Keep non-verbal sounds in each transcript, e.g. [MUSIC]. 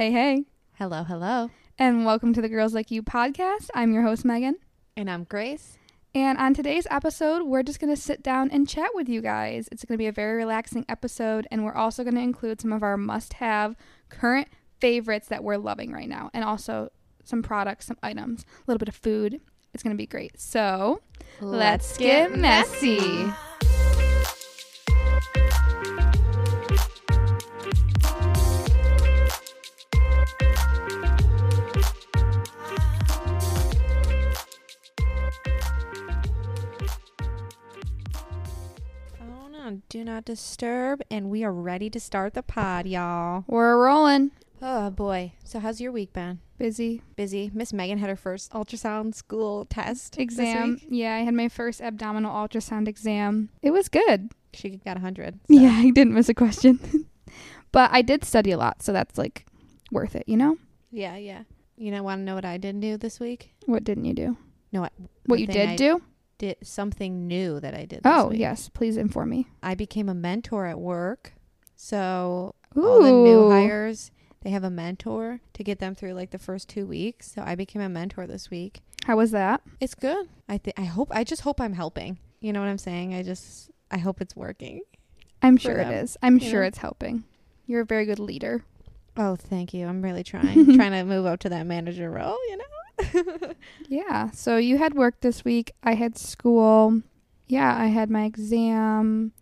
Hey, hey, Hello, hello. and welcome to the Girls Like You podcast. I'm your host, Megan. And I'm Grace. And on today's episode, we're just going to sit down and chat with you guys. It's going to be a very relaxing episode, and we're also going to include some of our must have current favorites that we're loving right now, and also some products, some items, a little bit of food. It's going to be great. So let's, get, messy. Phone on Do Not Disturb, and we are ready to start the pod, y'all. We're rolling. Oh boy. So how's your week been? Busy Busy. Miss Megan had her first ultrasound school test exam. Yeah, I had my first abdominal ultrasound exam. It was good. She got a hundred. so- Yeah, [LAUGHS] I didn't miss a question. [LAUGHS] but I did study a lot, so that's like worth it, you know? Yeah, yeah. You know, want to know what I didn't do this week? What didn't you do? No, I- What you did I do? Did something new that I did. This Oh, week. yes. Please inform me. I became a mentor at work. So all the new hires, they have a mentor to get them through like the first two weeks. So I became a mentor this week. How was that? It's good. I think I hope I just hope I'm helping. You know what I'm saying? I just I hope it's working. I'm sure it them, is. I'm you sure know? it's helping. You're a very good leader. Oh, thank you. I'm really [LAUGHS] trying trying to move up to that manager role, you know? Yeah. So you had work this week. I had school. Yeah, I had my exam,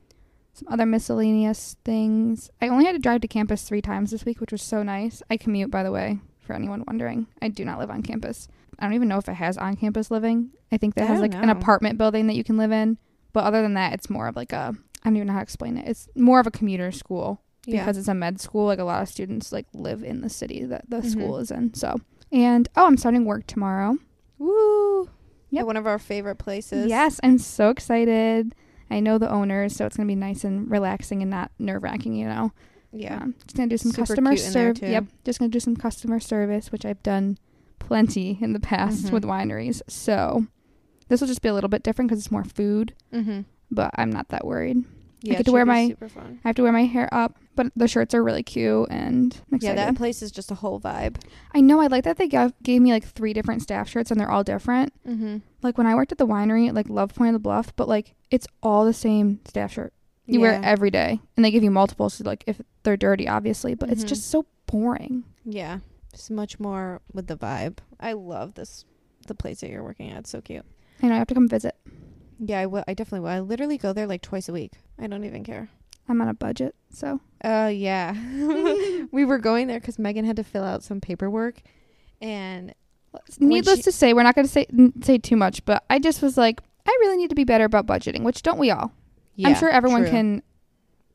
some other miscellaneous things. I only had to drive to campus three times this week, which was so nice. I commute, by the way, for anyone wondering. I do not live on campus. I don't even know if it has on campus living. I think that I has like an apartment building that you can live in. But other than that, it's more of like a I don't even know how to explain it. It's more of a commuter school yeah. because it's a med school like a lot of students like live in the city that the Mhm. school is in so and oh i'm starting work tomorrow Woo. Yeah, one of our favorite places. yes i'm so excited i know the owners so it's gonna be nice and relaxing and not nerve-wracking you know Yeah. um, just gonna do some Super customer cute in there, service yep just gonna do some customer service which i've done plenty in the past Mhm. with wineries so this will just be a little bit different because it's more food Mhm. but i'm not that worried Yeah, get to wear my- super fun. i have to wear my hair up but the shirts are really cute and I'm Yeah, that place is just a whole vibe. I know. I like that they gave, gave me like three different staff shirts and they're all different. Mhm. Like when I worked at the winery, like Love Point of the Bluff, but like it's all the same staff shirt. You wear it every day, and they give you multiples. So like if they're dirty, obviously, but it's Mhm. just so boring. Yeah, it's much more with the vibe. I love this, the place that you're working at. It's so cute. I know. I have to come visit. Yeah, I will. I definitely will. I literally go there like twice a week. I don't even care. I'm on a budget, so Uh, yeah. [LAUGHS] we were going there because Megan had to fill out some paperwork, and needless she- to say, we're not going to say n- say too much. But I just was like, I really need to be better about budgeting, which don't we all? yeah, I'm sure everyone true. can.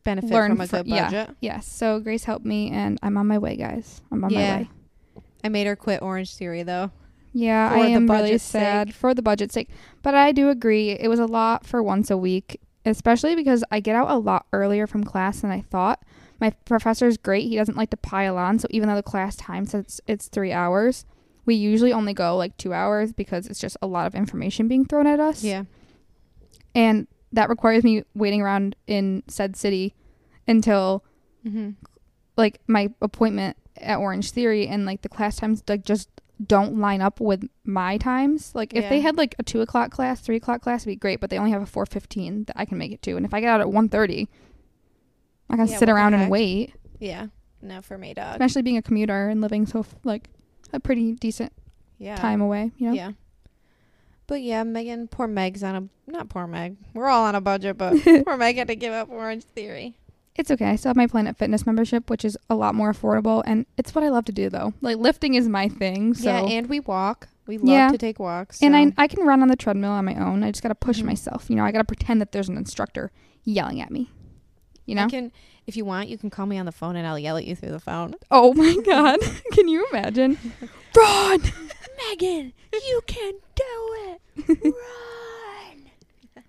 benefit from a fr- good yeah. budget. Yes. So Grace helped me, and I'm on my way, guys. I'm on Yeah. my way. I made her quit Orange Theory though. Yeah, for I the am really sad sake. for the budget's sake. But I do agree it was a lot for once a week, especially because I get out a lot earlier from class than I thought. My professor is great. He doesn't like to pile on, so even though the class time says it's 3 hours, we usually only go like 2 hours because it's just a lot of information being thrown at us. Yeah, And that requires me waiting around in said city until mm-hmm. like my appointment at Orange Theory and like the class times like just don't line up with my times. Like if they had like a two o'clock class, three o'clock class would be great, but they only have a four fifteen that I can make it to. And if I get out at one thirty, I can Yeah, sit around and wait. yeah. No, for me, dog. Especially being a commuter and living so like a pretty decent Yeah, time away. You know. Yeah. But yeah, Megan, poor Meg's on a not poor Meg. We're all on a budget, but [LAUGHS] poor Meg had to give up Orange Theory. It's okay. I still have my Planet Fitness membership, which is a lot more affordable, and it's what I love to do though. Like lifting is my thing. So yeah, and we walk. We love Yeah. to take walks. And I I can run on the treadmill on my own. I just gotta push Mhm. myself. You know, I gotta pretend that there's an instructor yelling at me. You know? I can, if you want, you can call me on the phone and I'll yell at you through the phone. oh my god. [LAUGHS] can you imagine? [LAUGHS] Run! Megan, you can do it. [LAUGHS] Run.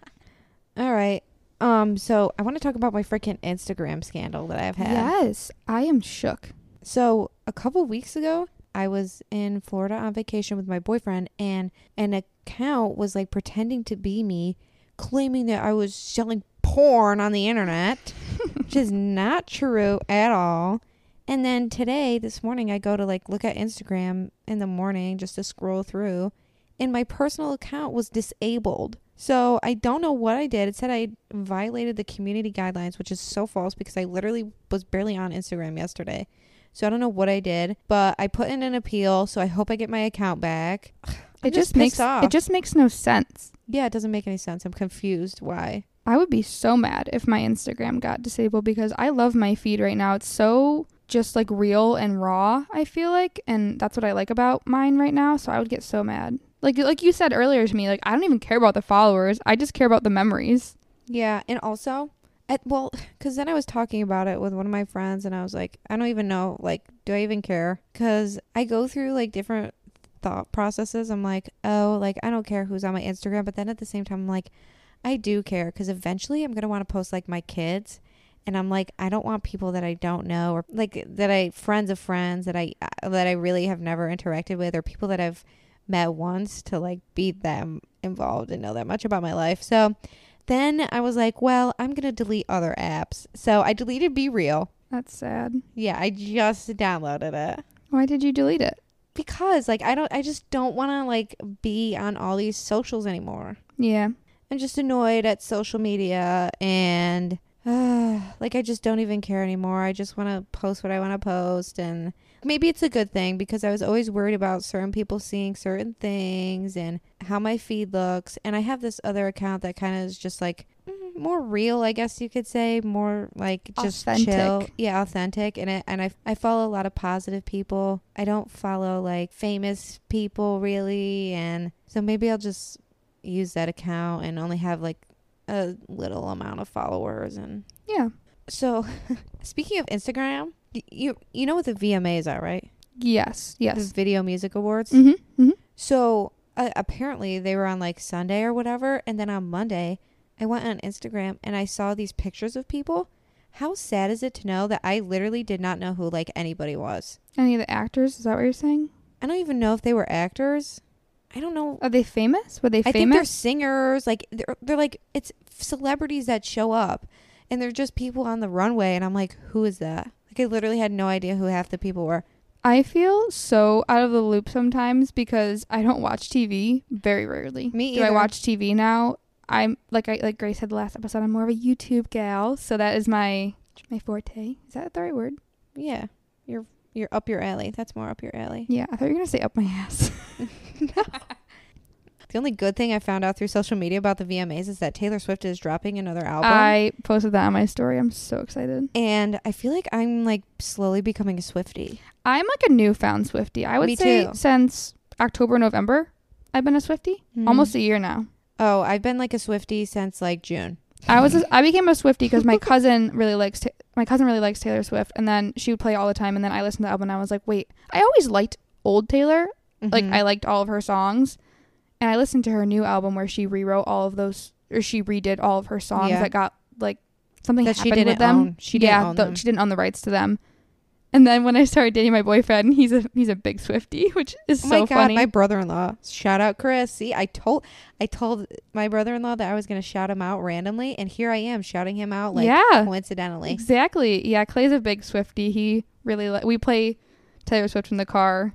All right. Um. So I want to talk about my freaking Instagram scandal that I've had. Yes. I am shook. So a couple weeks ago, I was in Florida on vacation with my boyfriend, and an account was like pretending to be me, claiming that I was selling porn on the internet, [LAUGHS] which is not true at all. And then today, this morning, I go to like look at Instagram in the morning just to scroll through, and my personal account was disabled. So I don't know what I did. It said I violated the community guidelines, which is so false because I literally was barely on Instagram yesterday. So I don't know what I did, but I put in an appeal. So I hope I get my account back. [SIGHS] I'm it just, makes off. it just makes no sense. yeah, it doesn't make any sense. I'm confused. Why? I would be so mad if my Instagram got disabled because I love my feed right now. It's so just like real and raw, I feel like, and that's what I like about mine right now, so I would get so mad. Like like you said earlier to me, like I don't even care about the followers. I just care about the memories. Yeah, and also, at, well, [LAUGHS] because then I was talking about it with one of my friends, and I was like, I don't even know, like, do I even care? Because I go through like different thought processes. I'm like, oh, like I don't care who's on my Instagram, but then at the same time, I'm like, I do care because eventually I'm gonna want to post like my kids. And I'm like, I don't want people that I don't know or like that I friends of friends that I uh, that I really have never interacted with or people that I've met once to like be them involved and know that much about my life. So then I was like, well, I'm going to delete other apps. So I deleted BeReal. That's sad. Yeah, I just downloaded it Why did you delete it? because like I don't I just don't want to like be on all these socials anymore. Yeah. I'm just annoyed at social media and uh, [SIGHS] like I just don't even care anymore. I just want to post what I want to post and maybe it's a good thing because I was always worried about certain people seeing certain things and how my feed looks and I have this other account that kind of is just like mm, more real, I guess you could say, more like just Authentic. chill. Yeah, authentic and it, and I I follow a lot of positive people. I don't follow like famous people really and so maybe I'll just use that account and only have like a little amount of followers and Yeah. so [LAUGHS] speaking of Instagram, you you know what the VMAs are, right? Yes. Yes. The Video Music Awards. Mhm. Mhm. So uh, apparently they were on like Sunday or whatever, and then on Monday, I went on Instagram and I saw these pictures of people. How sad is it to know that I literally did not know who like anybody was? Any of the actors? Is that what you're saying? I don't even know if they were actors. I don't know. Are they famous? Were they famous? I think they're singers. Like they're they're like it's celebrities that show up, and they're just people on the runway. And I'm like, who is that? Like I literally had no idea who half the people were. I feel so out of the loop sometimes because I don't watch TV very rarely. Me either. Do I watch TV now? I'm like I like Grace said the last episode. I'm more of a YouTube gal, so that is my my forte. Is that the right word? Yeah, you're you're up your alley. That's more up your alley. Yeah, I thought you were gonna say up my ass. [LAUGHS] [LAUGHS] [LAUGHS] The only good thing I found out through social media about the VMAs is that Taylor Swift is dropping another album. I posted that on my story. I'm so excited. and I feel like I'm like slowly becoming a Swiftie. I'm like a newfound Swiftie. I would Me say too. since October, November, I've been a Swiftie. Hmm. Almost a year now. Oh, I've been like a Swiftie since like June. I was a, I became a Swiftie because my [LAUGHS] cousin really likes Ta- my cousin really likes Taylor Swift, and then she would play all the time, and then I listened to the album, and I was like, wait, I always liked old Taylor, like Mhm. I liked all of her songs, and I listened to her new album where she rewrote all of those, or she redid all of her songs Yeah. that got like something that she happened didn't with them. own. She didn't yeah, own the- them. she didn't own the rights to them. And then when I started dating my boyfriend, he's a he's a big Swiftie, [LAUGHS] which is Oh so my god, funny. my brother-in-law. Shout out Chris. See, I told I told my brother-in-law that I was going to shout him out randomly and here I am shouting him out like yeah, coincidentally. exactly. Yeah, Clay's a big Swiftie. He really li- we play Taylor Swift in the car,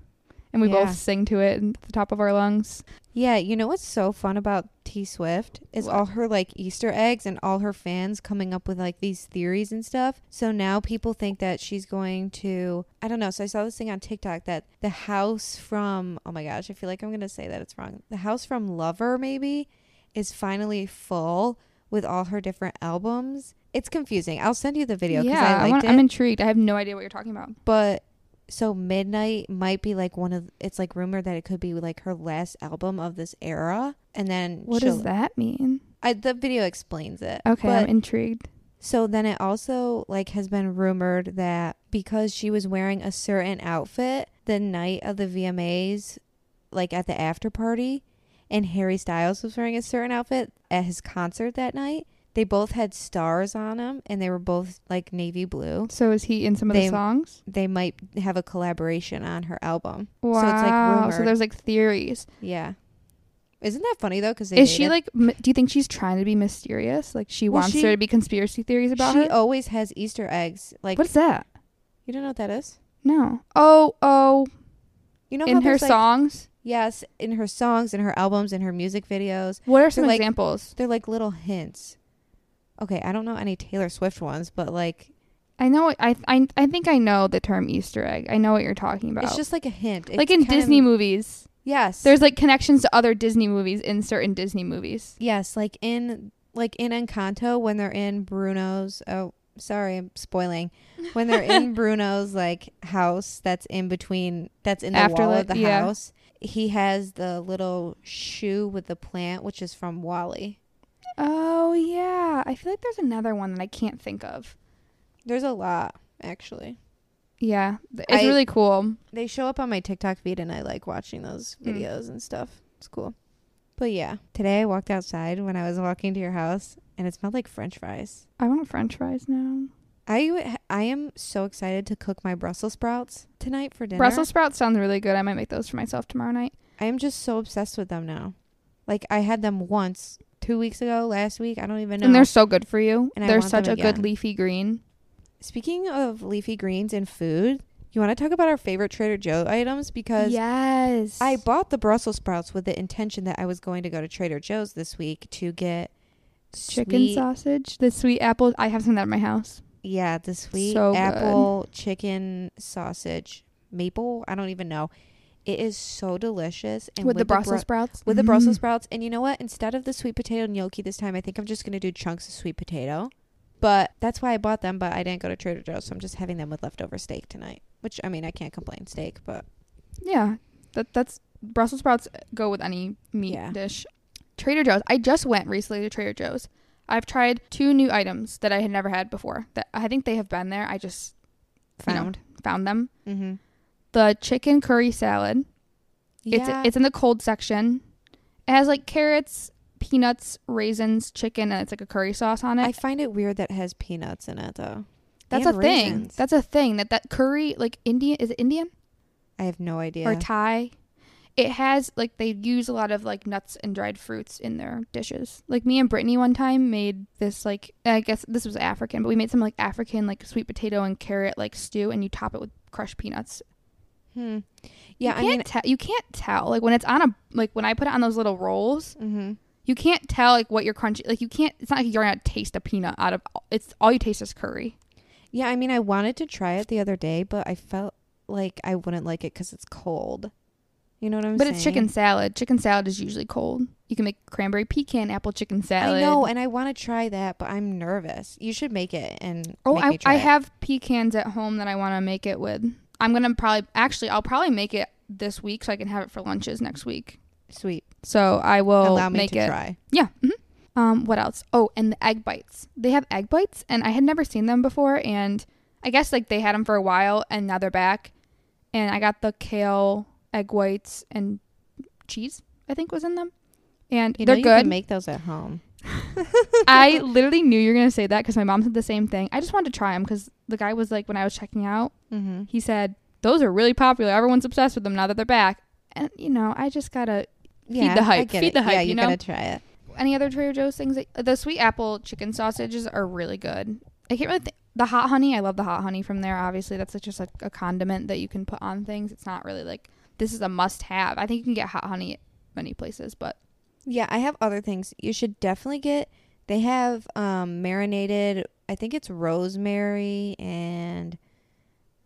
and we Yeah. both sing to it at the top of our lungs. Yeah, you know what's so fun about T Swift is What? all her like Easter eggs and all her fans coming up with like these theories and stuff. So now people think that she's going to I don't know. So I saw this thing on TikTok that the house from oh my gosh, I feel like I'm going to say that it's wrong. The house from Lover maybe is finally full with all her different albums. It's confusing. I'll send you the video because yeah, I liked want- it. I'm intrigued. I have no idea what you're talking about. but so midnight might be like one of it's like rumored that it could be like her last album of this era and then What does that mean? I, the video explains it Okay, but, I'm intrigued. so then it also like has been rumored that because she was wearing a certain outfit the night of the VMAs like at the after party and Harry Styles was wearing a certain outfit at his concert that night they both had stars on them and they were both like navy blue So is he in some of They- the songs? they might have a collaboration on her album Wow. so it's like rumored So there's like theories. Yeah. Isn't that funny though? Because Is she like? m- Do you think she's trying to be mysterious? Like she Well, wants she- there to be conspiracy theories about her? she her? always has Easter eggs. Like What's that? You don't know what that is? No. Oh, oh, You know in how her there's, like- songs. Yes, in her songs, in her albums, in her music videos. What are some like- examples? They're like little hints. Okay, I don't know any Taylor Swift ones, but like I know. I I I think I know the term Easter egg. I know what you're talking about. it's just like a hint. like in kind of- Disney movies. Yes. There's like connections to other Disney movies in certain Disney movies. yes, like in like in Encanto when they're in Bruno's oh sorry, I'm spoiling. When they're in [LAUGHS] Bruno's like house that's in between that's in the wall Afterlife, of the yeah. house. He has the little shoe with the plant which is from WALL-E. Oh yeah, I feel like there's another one that I can't think of. There's a lot actually. Yeah, th- it's I- really cool. They show up on my TikTok feed and I like watching those Mm. videos and stuff. It's cool. But yeah, today I walked outside when I was walking to your house and it smelled like french fries. I want French fries now. I I am so excited to cook my Brussels sprouts tonight for dinner. Brussels sprouts sounds really good. I might make those for myself tomorrow night. I am just so obsessed with them now. Like I had them once 2 weeks ago, last week, I don't even know. And they're so good for you. And they're such a good leafy green. Speaking of leafy greens and food, you want to talk about our favorite Trader Joe items because yes, I bought the Brussels sprouts with the intention that I was going to go to Trader Joe's this week to get chicken sweet- sausage, the sweet apple. I have some of that in my house. Yeah, the sweet So good. apple chicken sausage maple. I don't even know. It is so delicious. And with, the Brussels Bru- sprouts. with the Brussels Mm. sprouts. And you know what? Instead of the sweet potato gnocchi this time, I think I'm just gonna do chunks of sweet potato. But that's why I bought them. But I didn't go to Trader Joe's, so I'm just having them with leftover steak tonight. Which I mean, I can't complain. Steak, but Yeah, that that's Brussels sprouts go with any meat Yeah. dish. Trader Joe's. I just went recently to Trader Joe's. I've tried two new items that I had never had before. That I think they have been there. I just you know, found. found them. Mm-hmm. The chicken curry salad. Yeah, It's it's in the cold section. It has like carrots, peanuts, raisins, chicken, and it's like a curry sauce on it. I find it weird that it has peanuts in it though. That's And a thing. raisins. That's a thing. That that curry like Indian is it Indian I have no idea. or Thai? It has like they use a lot of like nuts and dried fruits in their dishes. Like me and Brittany one time made this like I guess this was African, but we made some like African like sweet potato and carrot like stew, and you top it with crushed peanuts. Hmm. Yeah, I mean, can't tell. You can't tell like when it's on a like when I put it on those little rolls. mm-hmm. You can't tell like what you're crunchy. Like you can't. It's not like you're gonna taste a peanut out of. It's all you taste is curry. Yeah, I mean, I wanted to try it the other day, but I felt like I wouldn't like it because it's cold. You know what I'm but saying? But it's chicken salad. Chicken salad is usually cold. You can make cranberry pecan apple chicken salad. I know, and I want to try that, but I'm nervous. You should make it and Oh, make I, I have pecans at home that I want to make it with. I'm gonna probably actually I'll probably make it this week so I can have it for lunches next week. Sweet. So I will Allow me make to it. try. Yeah. mhm. Um, what else? Oh, and the egg bites. They have egg bites, and I had never seen them before. And I guess like they had them for a while, and now they're back. And I got the kale egg whites and cheese. I think was in them, and You know, they're you good. can make those at home. I literally knew you were gonna say that because my mom said the same thing. I just wanted to try them because the guy was like, when I was checking out, Mm-hmm. he said those are really popular. Everyone's obsessed with them now that they're back. And you know, I just gotta Yeah, the I hype. Feed it. the hype, Yeah, you you know? gotta try it. any other Trader Joe's things? That, the sweet apple chicken sausages are really good. I can't really think. The hot honey, I love the hot honey from there. Obviously, that's just like a condiment that you can put on things. It's not really like this is a must have. I think you can get hot honey at many places, but Yeah, I have other things. You should definitely get. They have um marinated. I think it's rosemary and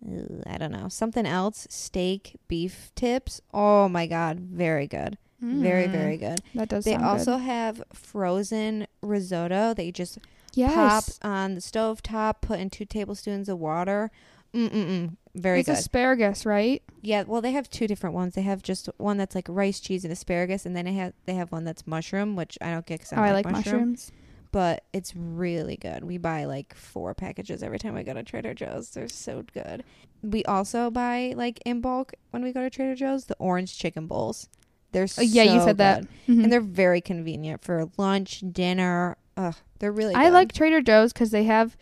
uh, I don't know something else. Steak beef tips. Oh my god, very good. Very Mm, very good. That does. They also good. have frozen risotto that you just yes. pop on the stove top, put in two tablespoons of water. Mm mm mm. Very it's good. asparagus, right? yeah. Well, they have two different ones. They have just one that's like rice, cheese, and asparagus, and then they have they have one that's mushroom, which I don't get because Oh, I like mushrooms. But it's really good. We buy like four packages every time we go to Trader Joe's. They're so good. We also buy like in bulk when we go to Trader Joe's the orange chicken bowls. They're Uh, yeah, you so said that. good. Mhm. and they're very convenient for lunch, dinner. Ugh, they're really. I like Trader Joe's because they have.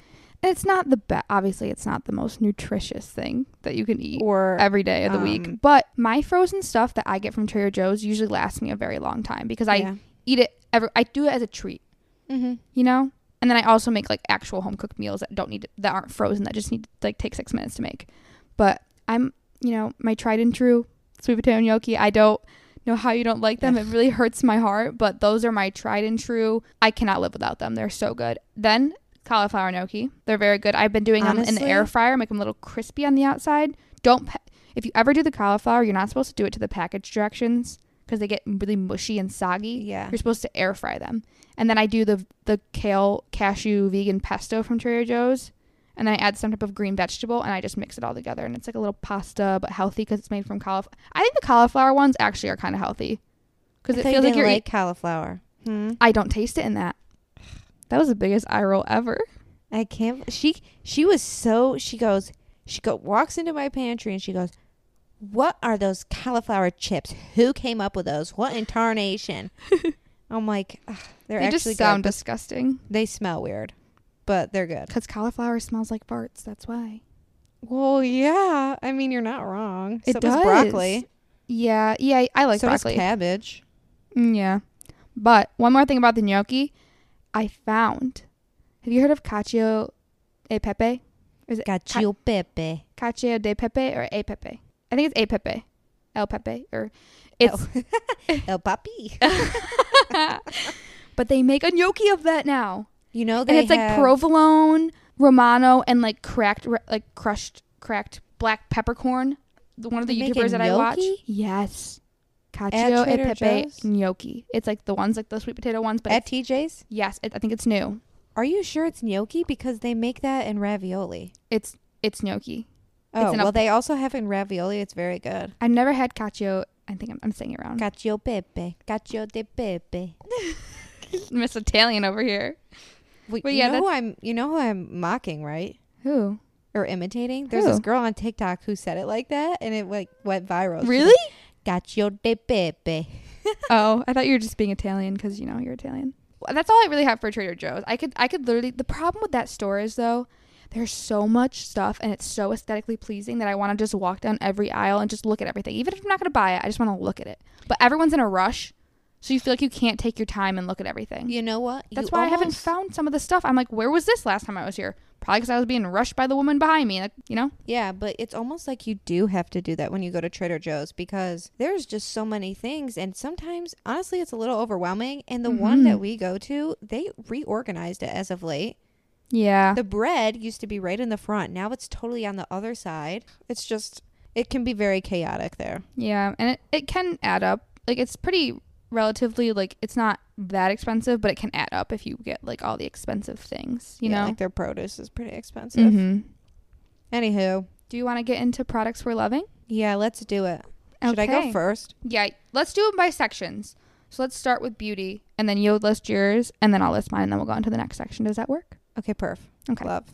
It's not the best. Obviously, it's not the most nutritious thing that you can eat or every day of the um, week. But my frozen stuff that I get from Trader Joe's usually lasts me a very long time because I yeah. eat it every. I do it as a treat. Mm-hmm. You know, And then I also make like actual home cooked meals that don't need to, that aren't frozen that just need to like take six minutes to make. But I'm you know my tried and true sweet potato gnocchi. I don't know how you don't like them. It really [LAUGHS] hurts my heart, but those are my tried and true. I cannot live without them. They're so good. Then cauliflower gnocchi. They're very good. I've been doing them in the air fryer, make them a little crispy on the outside. Don't pa- if you ever do the cauliflower, you're not supposed to do it to the package directions because they get really mushy and soggy. Yeah. You're supposed to air fry them. And then I do the the kale cashew vegan pesto from Trader Joe's. And then I add some type of green vegetable and I just mix it all together. And it's like a little pasta, but healthy because it's made from cauliflower. I think the cauliflower ones actually are kind of healthy because it feels like you're. like eat- cauliflower. Hmm. I don't taste it in that. That was the biggest eye roll ever. I can't. She she was so. She goes. She go walks into my pantry and she goes, "What are those cauliflower chips? Who came up with those? What in tarnation?" [LAUGHS] I'm like, they're They actually just sound good. disgusting They smell weird, but they're good. because cauliflower smells like farts. That's why. Well, yeah. I mean, you're not wrong. It so does does. broccoli. Yeah, yeah, I like so broccoli. does cabbage. Mm, yeah. But one more thing about the gnocchi, I found. Have you heard of cacio e pepe? Is it Cacio pepe. cacio de pepe or e pepe? I think it's e pepe, el pepe, or it's. [LAUGHS] El papi. [LAUGHS] but they make a gnocchi of that now, You know and it's like provolone, romano, and like cracked, like crushed, cracked black peppercorn. The- One of the YouTubers that I watch. Yes. Cacio e pepe Joe's? gnocchi. It's like the ones like the sweet potato ones, but at it's- TJ's. yes, it, I think it's new. Are you sure it's gnocchi because they make that in ravioli? It's it's gnocchi. Oh, in a- well, they also have it in ravioli. It's very good. I've never had cacio. I think I'm, I'm saying it wrong. Cacio pepe. Cacio de pepe. [LAUGHS] Miss Italian over here. Wait, Well, you yeah, know who I'm. You know who I'm mocking, right? Who? Or imitating? There's Who? this girl on TikTok who said it like that, and it like went viral. Really? like, Cacio de pepe. oh, I thought you were just being Italian because you know you're Italian. Well, that's all I really have for Trader Joe's. I could I could literally. The problem with that store is though, there's so much stuff and it's so aesthetically pleasing that I want to just walk down every aisle and just look at everything. Even if I'm not gonna buy it, I just want to look at it. But everyone's in a rush, so you feel like you can't take your time and look at everything. You know what? That's You why I haven't found some of the stuff. I'm like, where was this last time I was here? Probably because I was being rushed by the woman behind me. Like, you know? Yeah, but it's almost like you do have to do that when you go to Trader Joe's because there's just so many things. And sometimes, honestly, it's a little overwhelming. And the one Mhm. that we go to, they reorganized it as of late. Yeah. The bread used to be right in the front. Now it's totally on the other side. It's just, it can be very chaotic there. yeah. And it, it can add up. Like, it's pretty relatively, like, it's not that expensive, but it can add up if you get, like, all the expensive things, you Yeah, know? like their produce is pretty expensive. Mm-hmm. Anywho, Do you want to get into products we're loving? yeah, let's do it. Should I go first? Yeah. Let's do it by sections. So let's start with beauty, and then you'll list yours, and then I'll list mine, and then we'll go on to the next section. Does that work? Okay, perf. Okay. Love.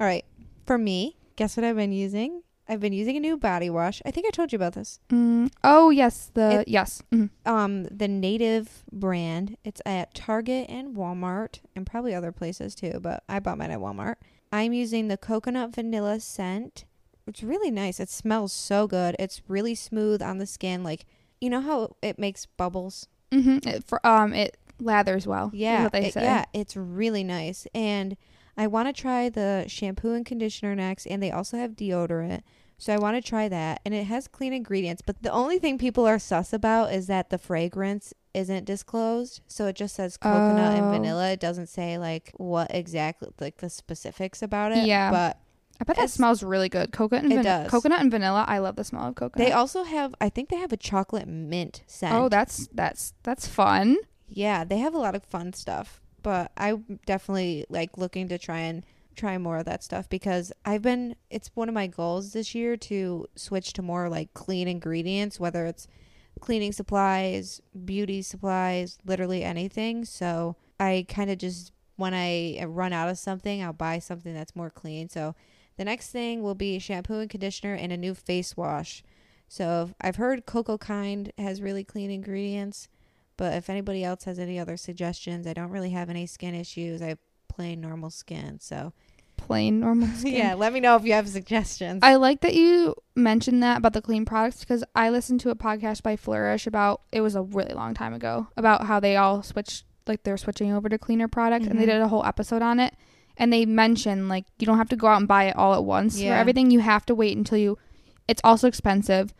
All right. For me, guess what I've been using? I've been using a new body wash. I think I told you about this. Mm, oh, yes. The, It- yes. mhm. Um, the Native brand. It's at Target and Walmart and probably other places too, but I bought mine at Walmart. I'm using the coconut vanilla scent. It's really nice. It smells so good. It's really smooth on the skin. Like, you know how it makes bubbles? Mm-hmm. It, for um, it lathers well. Yeah, what they it- say. yeah, it's really nice. And I want to try the shampoo and conditioner next, and they also have deodorant. So I want to try that, and it has clean ingredients. But the only thing people are sus about is that the fragrance isn't disclosed. So it just says coconut and Oh. vanilla. It doesn't say like what exactly like the specifics about it. Yeah. but I bet that smells really good. Coconut and It van- does. coconut and vanilla. I love the smell of coconut. they also have. I think they have a chocolate mint scent. oh, that's that's that's fun. Yeah, they have a lot of fun stuff, but I'm definitely like looking to try and try more of that stuff because I've been it's one of my goals this year to switch to more like clean ingredients, whether it's cleaning supplies, beauty supplies, literally anything. So, I kind of just when I uh, run out of something, I'll buy something that's more clean. So, the next thing will be shampoo and conditioner and a new face wash. So, I've heard Cocokind has really clean ingredients. But if anybody else has any other suggestions, I don't really have any skin issues. I have plain normal skin. So Plain normal [LAUGHS] skin. yeah, let me know if you have suggestions. I like that you mentioned that about the clean products because I listened to a podcast by Flourish about it was a really long time ago about how they all switched like they're switching over to cleaner products, and they Mhm. did a whole episode on it. And they mentioned like you don't have to go out and buy it all at once for everything. You have to wait until you. It's also expensive,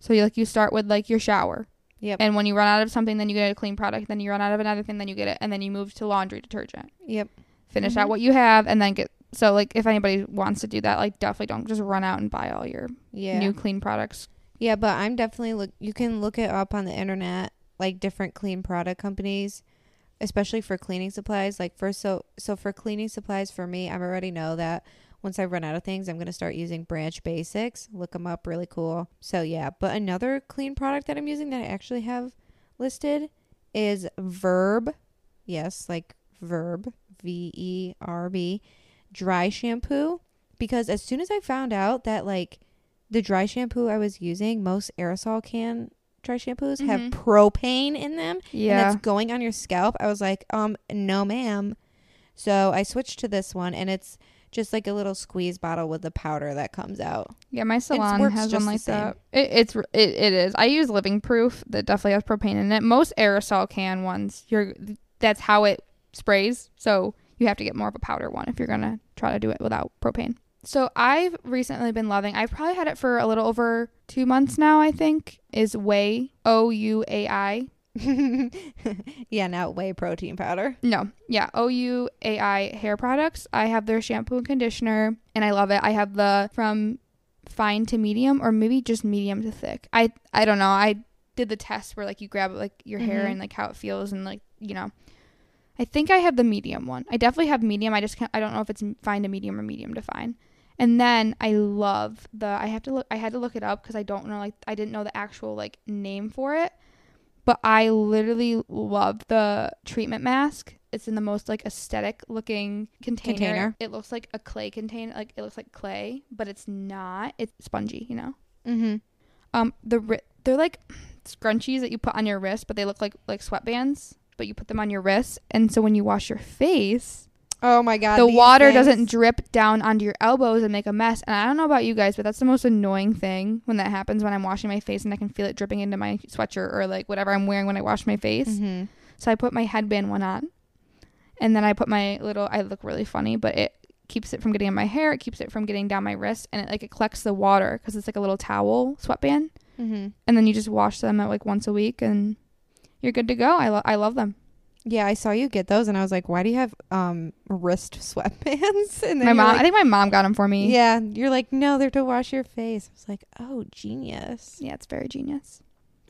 so you like you start with like your shower, Yep. and when you run out of something, then you get a clean product. Then you run out of another thing, then you get it, and then you move to laundry detergent. Yep. Finish Mhm. out what you have, and then get. So like if anybody wants to do that, like definitely don't just run out and buy all your Yeah. new clean products. Yeah, but I'm definitely look. You can look it up on the internet, like different clean product companies, especially for cleaning supplies. Like for so so for cleaning supplies for me, I already know that once I run out of things, I'm gonna start using Branch Basics. Look them up, really cool. So yeah, but another clean product that I'm using that I actually have listed is Verb. Yes, like Verb, V E R B, dry shampoo. Because as soon as I found out that like the dry shampoo I was using, most aerosol can dry shampoos have Mhm. propane in them and Yeah, that's going on your scalp. I was like, um, no, ma'am. So I switched to this one, and it's just like a little squeeze bottle with the powder that comes out. Yeah, my salon has one like that. It, it's it, it is. I use Living Proof that definitely has propane in it. Most aerosol can ones, you're that's how it sprays. So you have to get more of a powder one if you're gonna try to do it without propane. So I've recently been loving. I've probably had it for a little over two months now. I think is OUAI O U A I. [LAUGHS] yeah, not whey protein powder. No, yeah, O U A I hair products. I have their shampoo and conditioner, and I love it. I have the from fine to medium, or maybe just medium to thick. I I don't know. I did the test where like you grab like your hair Mhm. and like how it feels, and like you know. I think I have the medium one. I definitely have medium. I just can't. I don't know if it's fine to medium or medium to fine. And then I love the. I have to look. I had to look it up because I don't know. Like I didn't know the actual like name for it but I literally love the treatment mask. It's in the most like aesthetic looking container. Container. It looks like a clay container, like it looks like clay, but it's not. It's spongy, you know. Mm-hmm. Um, the ri- they're like scrunchies that you put on your wrist, but they look like like sweatbands, but you put them on your wrist, and so when you wash your face, Oh my god, the water things- doesn't drip down onto your elbows and make a mess. And I don't know about you guys, but that's the most annoying thing when that happens when I'm washing my face and I can feel it dripping into my sweatshirt or like whatever I'm wearing when I wash my face. Mhm. So I put my headband one on. And then I put my little I look really funny, but it keeps it from getting in my hair, it keeps it from getting down my wrist, and it like it collects the water cuz it's like a little towel sweatband. Mhm. And then you just wash them at like once a week and you're good to go. I lo- I love them. Yeah, I saw you get those, and I was like, "Why do you have um wrist [LAUGHS] sweatbands?" And My mom, like, I think my mom got them for me. yeah, you're like, "No, they're to wash your face." I was like, "Oh, genius." Yeah, it's very genius.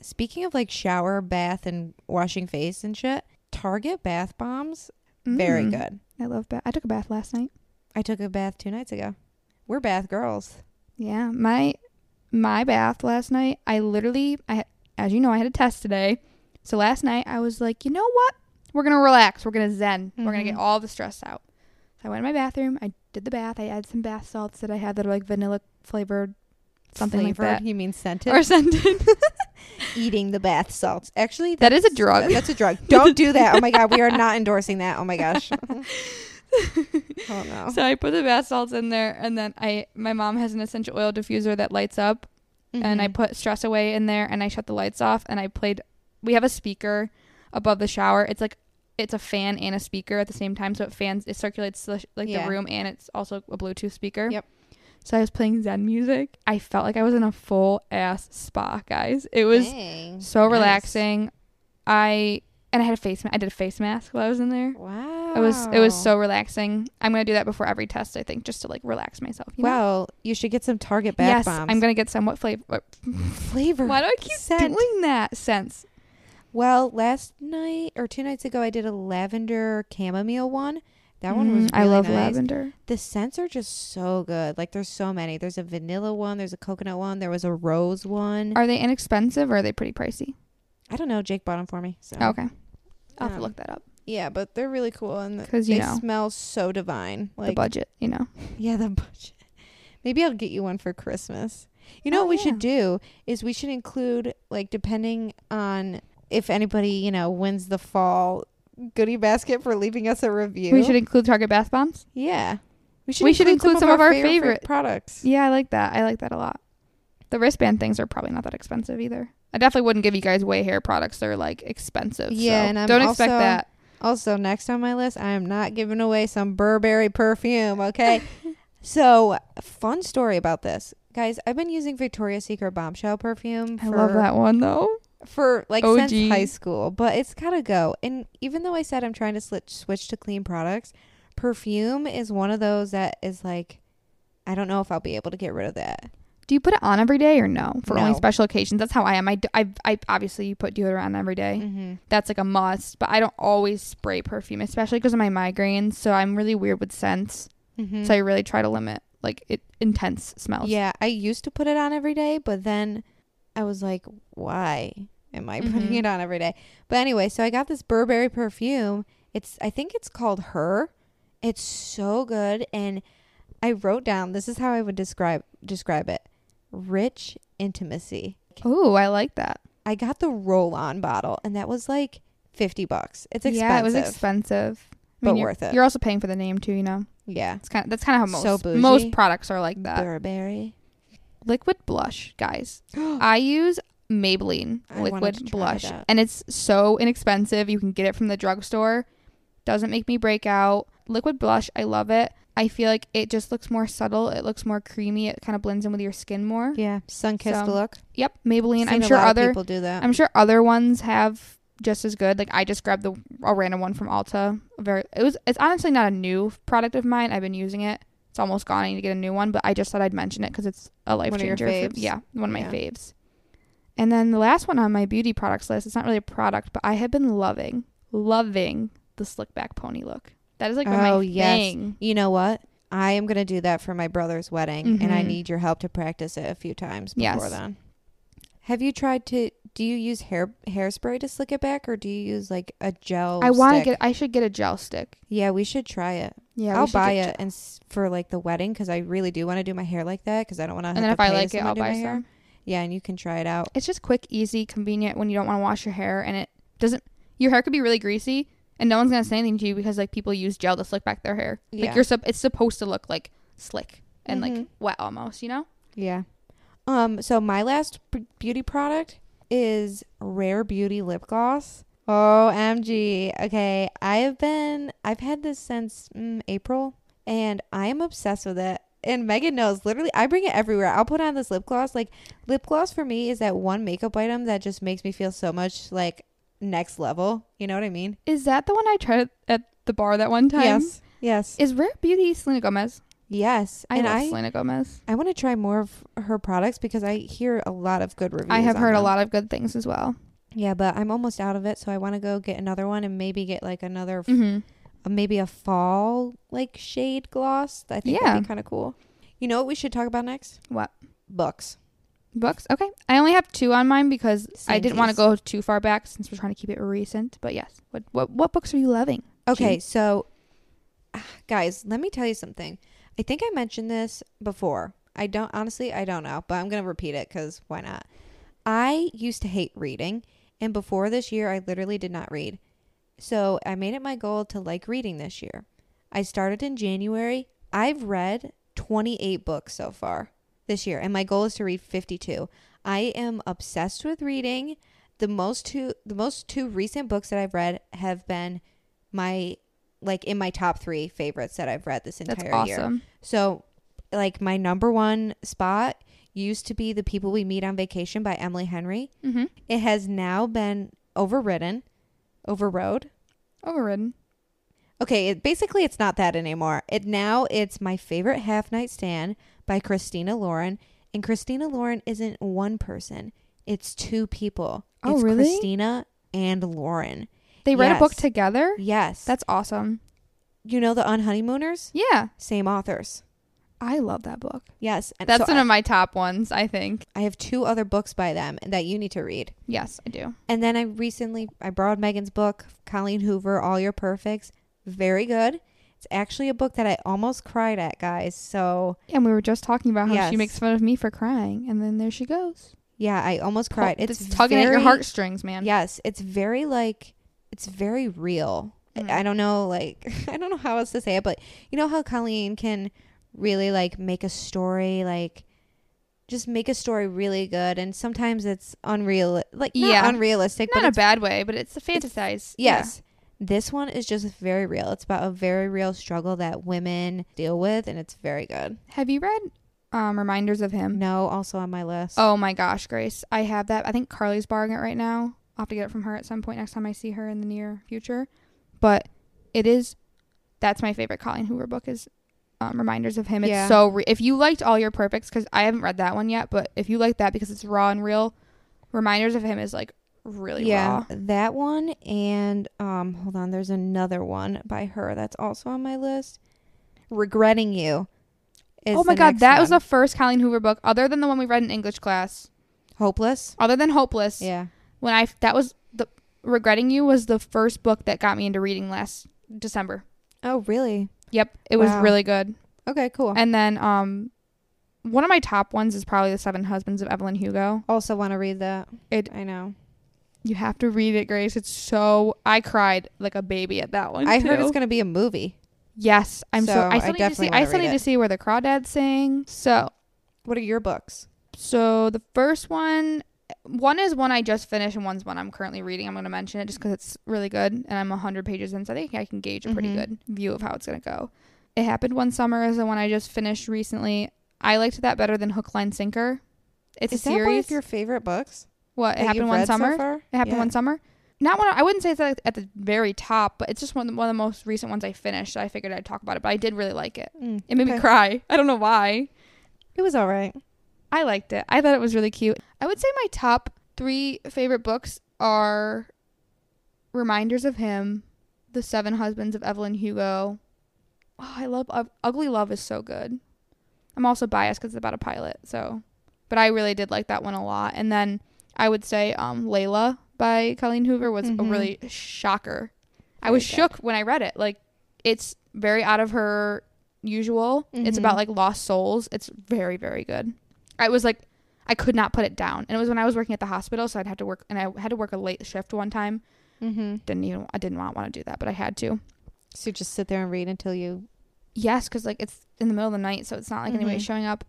Speaking of like shower, bath, and washing face and shit, Target bath bombs very Mm. good. I love bath. I took a bath last night. I took a bath two nights ago. We're bath girls. Yeah, my my bath last night. I literally, I as you know, I had a test today. So last night I was like, you know what? We're gonna relax. We're gonna zen. We're gonna get Mhm. all the stress out. So I went in my bathroom. I did the bath. I added some bath salts that I had that are like vanilla flavored, something like that, You mean scented? or scented. [LAUGHS] eating the bath salts. Actually, that is a drug. That's a drug. Don't do that. Oh my god, we are not [LAUGHS] endorsing that. Oh my gosh. [LAUGHS] oh no. so I put the bath salts in there, and then I my mom has an essential oil diffuser that lights up, and I Mhm. put stress away in there and I shut the lights off and I played we have a speaker above the shower. It's like it's a fan and a speaker at the same time so it fans it circulates the, like Yeah. the room and it's also a Bluetooth speaker. Yep. So I was playing Zen music. I felt like I was in a full ass spa, guys. It was Dang. so Nice. relaxing. I and I had a face ma- I did a face mask while I was in there. Wow. It was it was so relaxing. I'm gonna do that before every test, I think, just to like relax myself. You know? You should get some Target bath yes, bombs. I'm gonna get some. What flavor? What [LAUGHS] flavor. Why do I keep Scent. doing that? Sense. Well, last night or two nights ago, I did a lavender chamomile one. That one was. Mm, I love nice. lavender. The scents are just so good. Like there's so many. There's a vanilla one. There's a coconut one. There was a rose one. Are they inexpensive or are they pretty pricey? I don't know. Jake bought them for me. So okay, I'll have to um, look that up. Yeah, but they're really cool and 'Cause, you they know, smell so divine. the budget, you know. [LAUGHS] yeah, the budget. Maybe I'll get you one for Christmas. You know Oh, what we yeah. should do is we should include like depending on if anybody you know wins the fall goodie basket for leaving us a review. We should include Target bath bombs. yeah. We should We should include some of our favorite- products. Yeah, I like that. I like that a lot. The wristband things are probably not that expensive either. I definitely wouldn't give you guys OUAI hair products. They're like expensive. Yeah, so and I'm don't expect that. Also, next on my list, I am not giving away some Burberry perfume, okay? [LAUGHS] so, fun story about this. Guys, I've been using Victoria's Secret Bombshell perfume I love that one though. For like OG. since high school, but it's got to go. And even though I said I'm trying to sli- switch to clean products, perfume is one of those that is like I don't know if I'll be able to get rid of that. Do you put it on every day or no? For only special occasions. That's how I am. I, I, I obviously you put deodorant on every day. Mm-hmm. That's like a must. But I don't always spray perfume, especially because of my migraines. So I'm really weird with scents. Mm-hmm. So I really try to limit like it intense smells. Yeah, I used to put it on every day, but then I was like, why am I putting Mhm. it on every day? But anyway, so I got this Burberry perfume. It's I think it's called Her. It's so good and I wrote down this is how I would describe describe it. Rich intimacy. Oh, I like that. I got the roll-on bottle and that was like 50 bucks. It's expensive. Yeah, it was expensive. But you're- worth it. You're also paying for the name too, you know. Yeah. It's kind of that's kind of how most bougie. most products are like that. Burberry. Liquid blush, guys. [GASPS] I use Maybelline I liquid blush, that. and it's so inexpensive. You can get it from the drugstore. Doesn't make me break out. Liquid blush, I love it. I feel like it just looks more subtle. It looks more creamy. It kind of blends in with your skin more. Yeah, sun-kissed So, look. Yep, Maybelline. I'm sure other people do that. I'm sure other ones have just as good. Like I just grabbed the a random one from Ulta. Very it was it's honestly not a new product of mine. I've been using it. It's almost gone. I need to get a new one, but I just thought I'd mention it because it's a life One changer. for- yeah, one of my Yeah. faves. And then the last one on my beauty products list. It's not really a product, but I have been loving, loving the slick back pony look. That is like Oh, my yes. thing. You know what? I am going to do that for my brother's wedding, and I Mhm. need your help to practice it a few times before Yes. then. Have you tried to? Do you use hair hairspray to slick it back, or do you use like a gel? I want to get. I should get a gel stick. Yeah, we should try it. Yeah, I'll buy it and s- for like the wedding because I really do want to do my hair like that because I don't want to. And then if I like it, I'll buy some. Yeah, and you can try it out. It's just quick, easy, convenient when you don't want to wash your hair and it doesn't your hair could be really greasy and no one's going to say anything to you because like people use gel to slick back their hair. Yeah. Like you're sup- it's supposed to look like slick and like Mhm. wet almost, you know? Yeah. Um. So my last b- beauty product is Rare Beauty lip gloss. OMG. Okay, I have been. I've had this since mm, April, and I am obsessed with it. And Megan knows. Literally, I bring it everywhere. I'll put on this lip gloss. Like lip gloss for me is that one makeup item that just makes me feel so much like next level. You know what I mean? Is that the one I tried at the bar that one time? Yes. Yes. Is Rare Beauty Selena Gomez? Yes. I and love I Selena Gomez. I want to try more of her products because I hear a lot of good reviews. I have heard a lot of good things as well. Yeah, but I'm almost out of it, so I want to go get another one and maybe get like another, Mhm. uh, maybe a fall like shade gloss. I think Yeah. that'd be kind of cool. You know what we should talk about next? What? Books. Books? Okay. I only have two on mine because I didn't want to go too far back since we're trying to keep it recent. But yes. What what what books are you loving? Okay, Gee. so ah, guys, let me tell you something. I think I mentioned this before. I don't honestly, I don't know, but I'm going to repeat it cuz why not? I used to hate reading, and before this year I literally did not read. So, I made it my goal to like reading this year. I started in January. I've read 28 books so far this year, and my goal is to read 52. I am obsessed with reading. The most two the most two recent books that I've read have been my like in my top 3 favorites that I've read this That's entire year. awesome. So, like my number one spot used to be The People We Meet on Vacation by Emily Henry. Mm-hmm. It has now been overridden, overrode. Overridden. Okay, it, basically it's not that anymore. It now it's my favorite half night stand by Christina Lauren, and Christina Lauren isn't one person; it's two people. Oh, it's really? Christina and Lauren. They read a book together. Yes, That's awesome. you know the Unhoneymooners, Yeah, same authors. I love that book. Yes, and That's so one I, of my top ones. I think. I have two other books by them that you need to read. Yes, I do. And then I recently I borrowed Megan's book, Colleen Hoover, All Your Perfects. Very good. It's actually a book that I almost cried at, guys. So and we were just talking about how Yes. she makes fun of me for crying, and then there she goes. yeah, I almost cried. Pull- It's tugging at your heartstrings, man. Yes, it's very like it's very real. I- Mhm. I don't know, like [LAUGHS] I don't know how else to say it, but you know how Colleen can really like make a story like just make a story really good and sometimes it's unreal like Yeah. unrealistic Not but in a bad way, but it's a fantasize. Yes. This one is just very real. It's about a very real struggle that women deal with, and it's very good. Have you read um, Reminders of Him? No, also on my list. Oh my gosh, Grace. I have that. I think Carly's borrowing it right now. I'll have to get it from her at some point next time I see her in the near future. But it is, that's my favorite Colleen Hoover book is um, Reminders of Him. It's Yeah. so, re- if you liked All Your Perfects, because I haven't read that one yet, but if you like that because it's raw and real, Reminders of Him is like really yeah, raw. that one and um, hold on, there's another one by her that's also on my list. Regretting You. Is oh my God, that was the first Colleen Hoover book, other than the one we read in English class, hopeless. other than Hopeless. Yeah. When I, that was the, Regretting You was the first book that got me into reading last December. Oh, really? Yep, it was really good. Okay, cool. And then um one of my top ones is probably The Seven Husbands of Evelyn Hugo. also want to read that. It- I know. You have to read it, Grace. It's so I cried like a baby at that one. I heard it's going to be a movie. Yes, I'm so, So, I I still need to see I still need to see where the crawdads sing. So What are your books? so the first one one is one I just finished and one's one I'm currently reading. I'm going to mention it just because it's really good and I'm 100 pages in, so I think I can gauge a pretty Mhm. good view of how it's going to go. It Happened One Summer is the one I just finished recently. I liked that better than Hook, Line, Sinker. It's Is a that one series. of your favorite books? what it happened one read so summer. it happened Yeah. one summer. Not one. I wouldn't say it's like at the very top, but it's just one of the, one of the most recent ones I finished. So I figured I'd talk about it. But I did really like it. Mm, It made me cry. I don't know why. It was all right. I liked it. I thought it was really cute. I would say my top three favorite books are Reminders of Him, The Seven Husbands of Evelyn Hugo. Oh, I love Ug- Ugly Love is so good. I'm also biased because it's about a pilot. So, but I really did like that one a lot. And then I would say um, Layla by Colleen Hoover was a Mhm. really shocker. I was good. shook when I read it. Like, it's very out of her usual. It's Mhm. about like lost souls. It's very, very good. I was like, I could not put it down. And it was when I was working at the hospital, so I'd have to work, and I had to work a late shift one time. Mm-hmm. Didn't even, I didn't want, want to do that, but I had to. So just sit there and read until you. Yes, because like it's in the middle of the night, so it's not like anybody Mhm. showing up.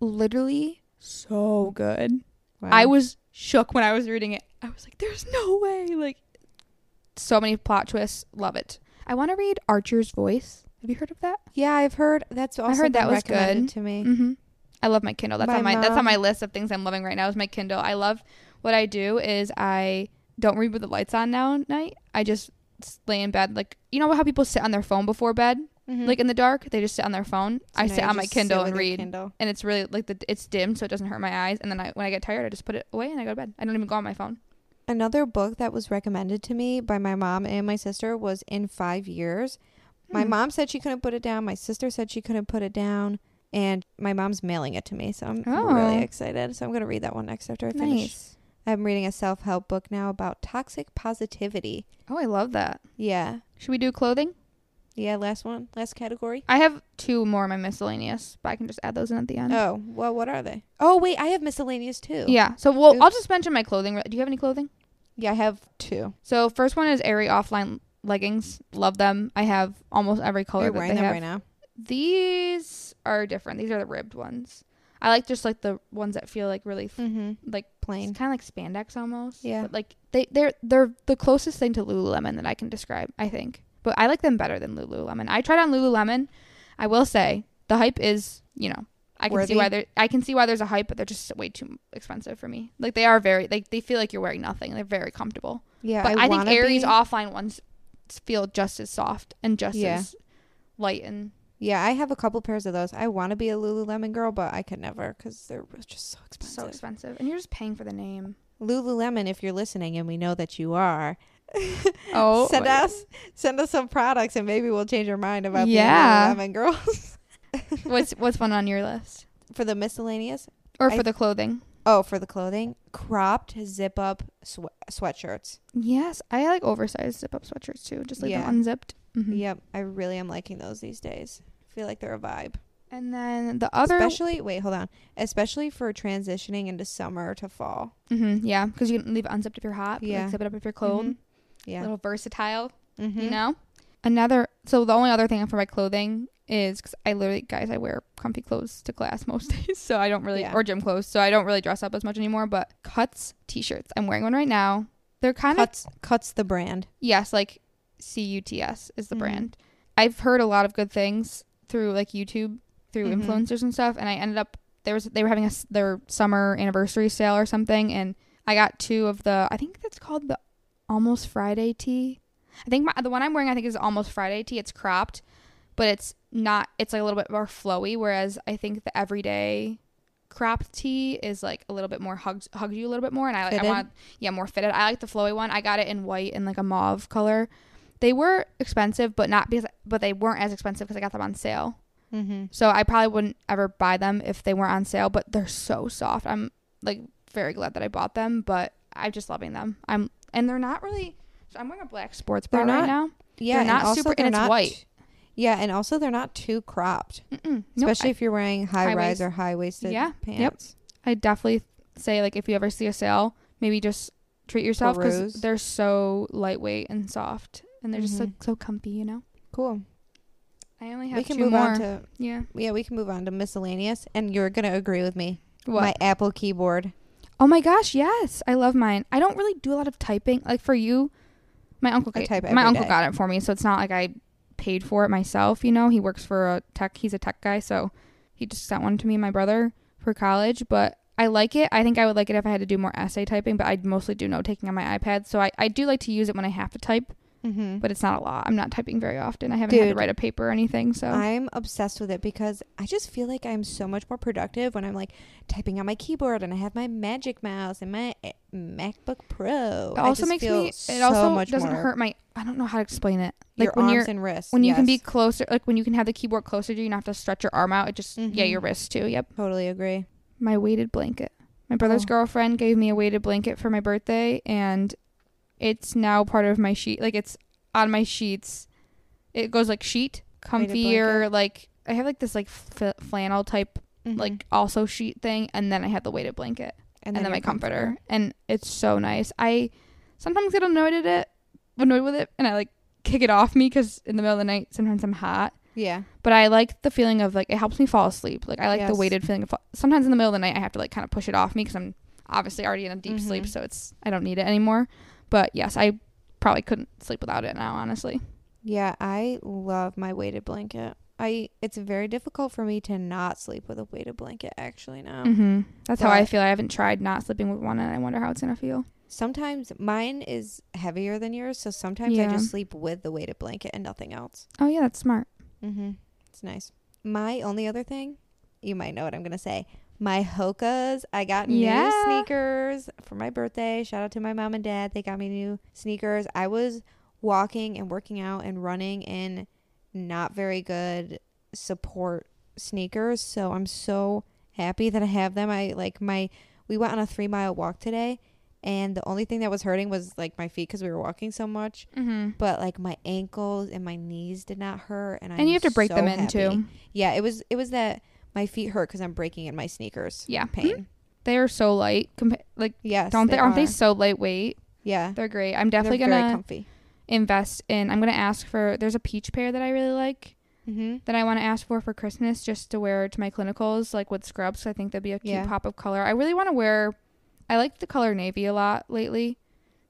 Literally so good. Wow. I was shook when I was reading it. I was like, "There's no way!" Like, so many plot twists. Love it. I want to read Archer's Voice. Have you heard of that? Yeah, I've heard that's also heard that was good. to me. Mm-hmm. I love my Kindle. That's on my that's on my list of things I'm loving right now. Is my Kindle. I love what I do is I don't read with the lights on now at night. I just lay in bed like you know how people sit on their phone before bed Mhm. like in the dark they just sit on their phone. So I sit on my Kindle and read, Kindle. and it's really like the it's dim so it doesn't hurt my eyes. And then I, when I get tired, I just put it away and I go to bed. I don't even go on my phone. Another book that was recommended to me by my mom and my sister was In Five Years. My Hmm. mom said she couldn't put it down. My sister said she couldn't put it down. And my mom's mailing it to me, so I'm Oh. really excited. So I'm gonna read that one next after I finish. Nice. I'm reading a self help book now about toxic positivity. Oh, I love that. Yeah. Should we do clothing? Yeah, last one. Last category. I have two more of my miscellaneous, but I can just add those in at the end. Oh, well, what are they? Oh, wait, I have miscellaneous too. Yeah. So well, I'll just mention my clothing. Do you have any clothing? Yeah, I have two. So first one is Aerie offline leggings. Love them. I have almost every color You're that wearing they them have. right now. These are different. These are the ribbed ones. I like just like the ones that feel like really f- Mm-hmm. like Plain. It's kind of like spandex almost. Yeah. But like they they're they're the closest thing to Lululemon that I can describe. I think, but I like them better than Lululemon. I tried on Lululemon. I will say the hype is you know I can see why there I can see why there's a hype, but they're just way too expensive for me. Like they are very like they feel like you're wearing nothing. They're very comfortable. Yeah, But I, think wanna Aerie's be- offline ones feel just as soft and just Yeah. as light and Yeah, I have a couple pairs of those. I want to be a Lululemon girl, but I could never because they're just so expensive. so expensive. And you're just paying for the name. Lululemon, if you're listening, and we know that you are, [LAUGHS] Oh, [LAUGHS] send us send us some products, and maybe we'll change our mind about Yeah. Lululemon girls. [LAUGHS] What's what's one on your list? for the miscellaneous, Or I- for the clothing? oh, for the clothing, cropped zip up swe- sweatshirts. Yes, I like oversized zip up sweatshirts too, just like Yeah. them unzipped. Mhm. Yep, I really am liking those these days. Feel like they're a vibe. And then the other, Especially, wait, hold on. Especially for transitioning into summer to fall. hmm yeah, because you can leave it unzipped if you're hot. Yeah. like, zip it up if you're cold. Mhm. A little versatile, mm-hmm. you know. Another. So the only other thing for my clothing is because I literally, guys, I wear comfy clothes to class [LAUGHS] most days, so I don't really Yeah. or gym clothes, so I don't really dress up as much anymore. But cuts t-shirts, I'm wearing one right now. They're kind of Cuts cuts the brand. yes, like C U T S is the Mhm. brand. I've heard a lot of good things through like YouTube, through Mhm. influencers and stuff, and I ended up there was they were having a their summer anniversary sale or something, and I got two of the I think that's called the Almost Friday tee. I think my, the one I'm wearing I think is Almost Friday tee. It's cropped, but it's not. It's like a little bit more flowy, whereas I think the everyday cropped tee is like a little bit more hugs hugs you a little bit more, and I like I want yeah more fitted. I like the flowy one. I got it in white and like a mauve color. They were expensive, but not because but they weren't as expensive because I got them on sale. Mm-hmm. So I probably wouldn't ever buy them if they weren't on sale, but they're so soft. I'm like very glad that I bought them, but I'm just loving them. I'm and they're not really. So I'm wearing a black sports bra right now. Yeah, They're not and super- and it's not, white. Yeah, and also they're not too cropped, Mm-mm. Especially I- if you're wearing high, High rise waist. or high waisted Yeah, yep. pants. I definitely say like if you ever see a sale, maybe just treat yourself because they're so lightweight and soft, and they're just so, Mhm. so comfy. You know. Cool. I only have We can two move more. on to yeah. yeah, we can move on to miscellaneous, and you're gonna agree with me. What? My Apple keyboard. oh my gosh, yes, I love mine. I don't really do a lot of typing. Like for you, my uncle. I type my uncle day. got it for me, so it's not like I paid for it myself. You know, he works for a tech. He's a tech guy, so he just sent one to me and my brother for college. But I like it. I think I would like it if I had to do more essay typing, but I mostly do note taking on my iPad. So I, I do like to use it when I have to type, Mm-hmm. but it's not a lot. I'm not typing very often. I haven't had to write a paper or anything. So I'm obsessed with it because I just feel like I'm so much more productive when I'm like typing on my keyboard and I have my Magic Mouse and my eh, MacBook Pro. it also makes me. It so also doesn't more. hurt my. I don't know how to explain it. Like your when arms you're and wrists. when you can be closer, like when you can have the keyboard closer to you, you don't have to stretch your arm out. It just yeah, Mhm. your wrist too. Yep. totally agree. My weighted blanket. My brother's Oh. girlfriend gave me a weighted blanket for my birthday, and it's now part of my sheet. Like it's on my sheets. It goes like sheet, comfier. Like I have like this like f- flannel type Mhm. like also sheet thing, and then I have the weighted blanket and, then, your my comforter. and it's so nice. I sometimes get annoyed at it, annoyed with it, and I like kick it off me because in the middle of the night sometimes I'm hot. Yeah. But I like the feeling of like it helps me fall asleep. Like I like the weighted feeling of sometimes in the middle of the night I have to like kind of push it off me because I'm obviously already in a deep sleep, Mhm. so it's I don't need it anymore. But yes, I probably couldn't sleep without it now. Honestly, Yeah, I love my weighted blanket. I it's very difficult for me to not sleep with a weighted blanket actually now. mm-hmm. that's how I feel. I haven't tried not sleeping with one, and I wonder how it's gonna feel. Sometimes mine is heavier than yours, so sometimes I just sleep with the weighted blanket and nothing else. Oh yeah, that's smart. Mm-hmm. It's nice. My only other thing, you might know what I'm going to say. My Hokas. I got Yeah. new sneakers for my birthday. Shout out to my mom and dad. They got me new sneakers. I was walking and working out and running in not very good support sneakers, so I'm so happy that I have them. I like my we went on a 3-mile walk today and the only thing that was hurting was like my feet cuz we were walking so much, Mm-hmm. but like my ankles and my knees did not hurt and I And you have to break so them in happy. too. Yeah, it was it was that my feet hurt because I'm breaking in my sneakers. Yeah. pain. They are so light. Compa- like Yes, don't they? Aren't they so lightweight? Yeah, They're great. I'm definitely They're gonna comfy. invest in. I'm gonna ask for. There's a peach pair that I really like Mm-hmm. that I want to ask for for Christmas, just to wear to my clinicals, like with scrubs. I think that'd be a cute Yeah. pop of color. I really want to wear. I like the color navy a lot lately,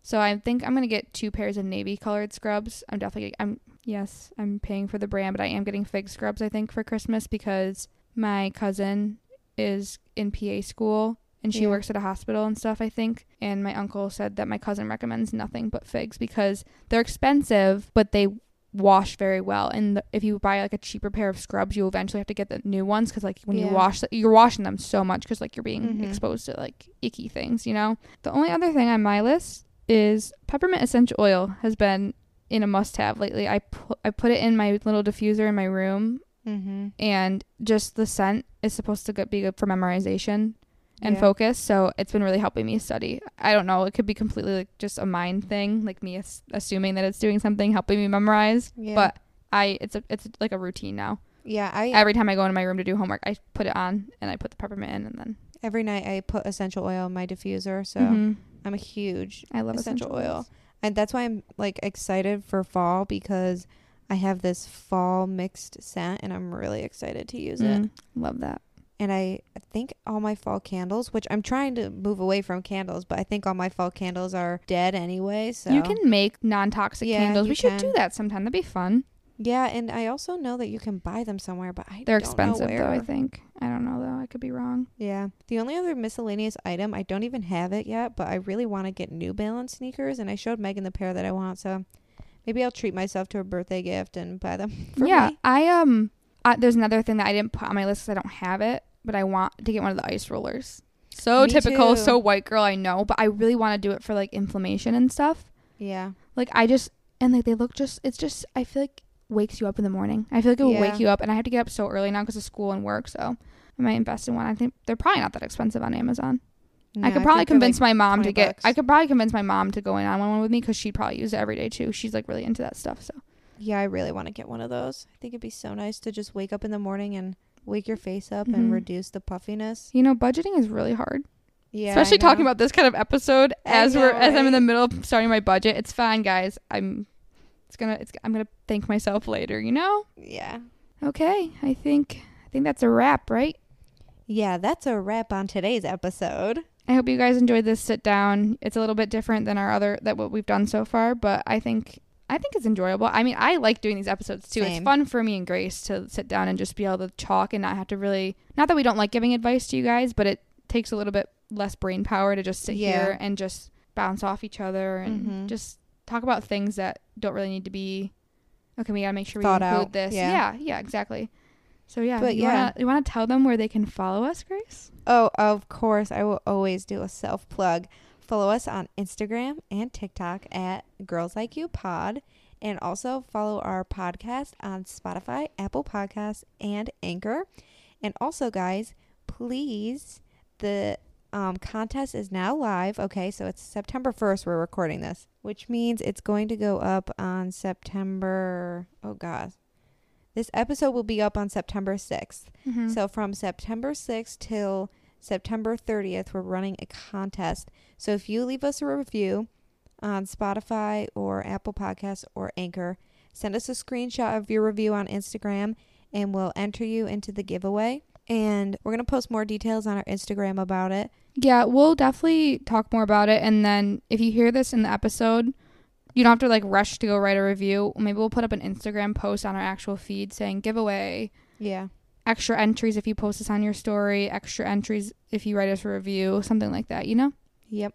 so I think I'm gonna get two pairs of navy colored scrubs. I'm definitely. I'm yes, I'm paying for the brand, but I am getting fig scrubs. I think for Christmas because my cousin is in PA school and she Yeah. works at a hospital and stuff, I think. And my uncle said that my cousin recommends nothing but figs because they're expensive, but they wash very well. And the, if you buy like a cheaper pair of scrubs, you eventually have to get the new ones because like when you wash, you're washing them so much because like you're being Mhm. exposed to like icky things, you know. The only other thing on my list is peppermint essential oil has been in a must-have lately. I pu- I put it in my little diffuser in my room Mm-hmm. and just the scent is supposed to be good for memorization and Yeah. focus so it's been really helping me study i don't know it could be completely like just a mind thing like me as- assuming that it's doing something helping me memorize Yeah. but i it's a it's like a routine now yeah, I every time i go into my room to do homework i put it on and i put the peppermint in and then every night I put essential oil in my diffuser, so Mhm. I'm a huge i love essential, essential, oil. And that's why I'm like excited for fall because I have this fall mixed scent and I'm really excited to use it. Mm, love that and I think all my fall candles, which I'm trying to move away from candles, but I think all my fall candles are dead anyway. So You can make non-toxic Yeah, candles. We should do that sometime. That'd be fun. yeah, and I also know that you can buy them somewhere, but I They're don't know expensive though. I think. I don't know though. I could be wrong. Yeah. The only other miscellaneous item, I don't even have it yet, but I really want to get New Balance sneakers, and I showed Megan the pair that I want, so maybe I'll treat myself to a birthday gift and buy them [LAUGHS] for yeah, me. I um. I, there's another thing that I didn't put on my list because I don't have it, but I want to get one of the ice rollers. So Me typical, too. so white girl, I know, but I really want to do it for like inflammation and stuff. Yeah. Like I just and like they look just. It's just I feel like wakes you up in the morning. I feel like it will Yeah. wake you up, and I have to get up so early now because of school and work. So I might invest in one. I think they're probably not that expensive on Amazon. No, I could probably they're, convince like, my mom to get. bucks. I could probably convince my mom to go in on one with me because she'd probably use it every day too. She's like really into that stuff. So Yeah, I really want to get one of those. I think it'd be so nice to just wake up in the morning and wake your face up Mhm. and reduce the puffiness. you know, budgeting is really hard. Yeah. Especially talking about this kind of episode I as we're know, as I'm in the middle of starting my budget. It's fine, guys. I'm. It's gonna. It's. I'm gonna thank myself later. You know. Yeah. Okay. I think. I think that's a wrap, right? Yeah, that's a wrap on today's episode. I hope you guys enjoyed this sit down. It's a little bit different than our other that what we've done so far, but I think I think it's enjoyable. I mean, I like doing these episodes too. It's fun for me and Grace to sit down and just be able to talk and not have to really not that we don't like giving advice to you guys, but it takes a little bit less brain power to just sit Yeah. here and just bounce off each other and Mhm. just talk about things that don't really need to be okay, we gotta make sure we Thought include out, this. yeah. Yeah, yeah, exactly. So yeah, But you yeah. wanna you wanna tell them where they can follow us, Grace? Oh, of course. I will always do a self plug. Follow us on Instagram and TikTok at Girls Like You Pod. And also follow our podcast on Spotify, Apple Podcasts, and Anchor. And also, guys, please, the um, contest is now live. Okay, so it's September 1st we're recording this, which means it's going to go up on September. Oh, God. This episode will be up on September 6th. Mm-hmm. So from September 6th till September 30th, we're running a contest. So if you leave us a review on Spotify or Apple Podcasts or Anchor, send us a screenshot of your review on Instagram and we'll enter you into the giveaway. And we're going to post more details on our Instagram about it. Yeah, we'll definitely talk more about it. And then if you hear this in the episode, you don't have to like rush to go write a review. Maybe we'll put up an Instagram post on our actual feed saying giveaway, Yeah. extra entries if you post this on your story, extra entries if you write us a review, something like that, you know? Yep.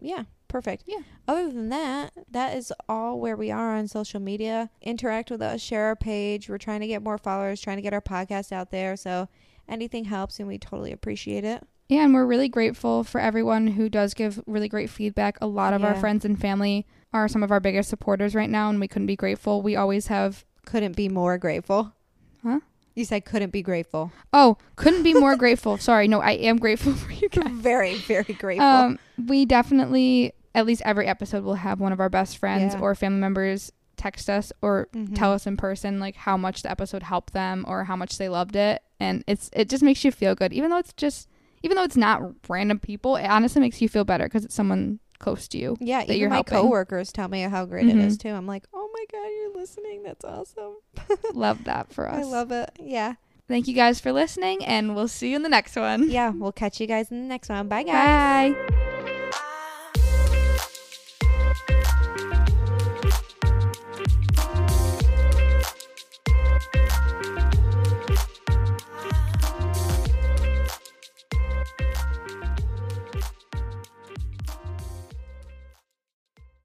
Yeah. Perfect. Yeah. Other than that, that is all where we are on social media. Interact with us, share our page. We're trying to get more followers, trying to get our podcast out there. So anything helps, and we totally appreciate it. Yeah, and we're really grateful for everyone who does give really great feedback. A lot of our friends and family are some of our biggest supporters right now, and we couldn't be grateful. We always have. Couldn't be more grateful. Huh? You said couldn't be grateful. Oh, couldn't be more [LAUGHS] grateful. Sorry, no, I am grateful [LAUGHS] for you guys. very, very grateful. Um, we definitely, at least every episode, will have one of our best friends Yeah. or family members text us or Mhm. tell us in person like how much the episode helped them or how much they loved it, and it's it just makes you feel good, even though it's just even though it's not random people. It honestly makes you feel better because it's someone close to you. Yeah, that even you're my helping. coworkers tell me how great it is Mhm. too. I'm like, oh my god, you're listening. That's awesome. [LAUGHS] love that for us. I love it. Yeah, Thank you guys for listening, and we'll see you in the next one. yeah. We'll catch you guys in the next one. Bye, guys. Bye.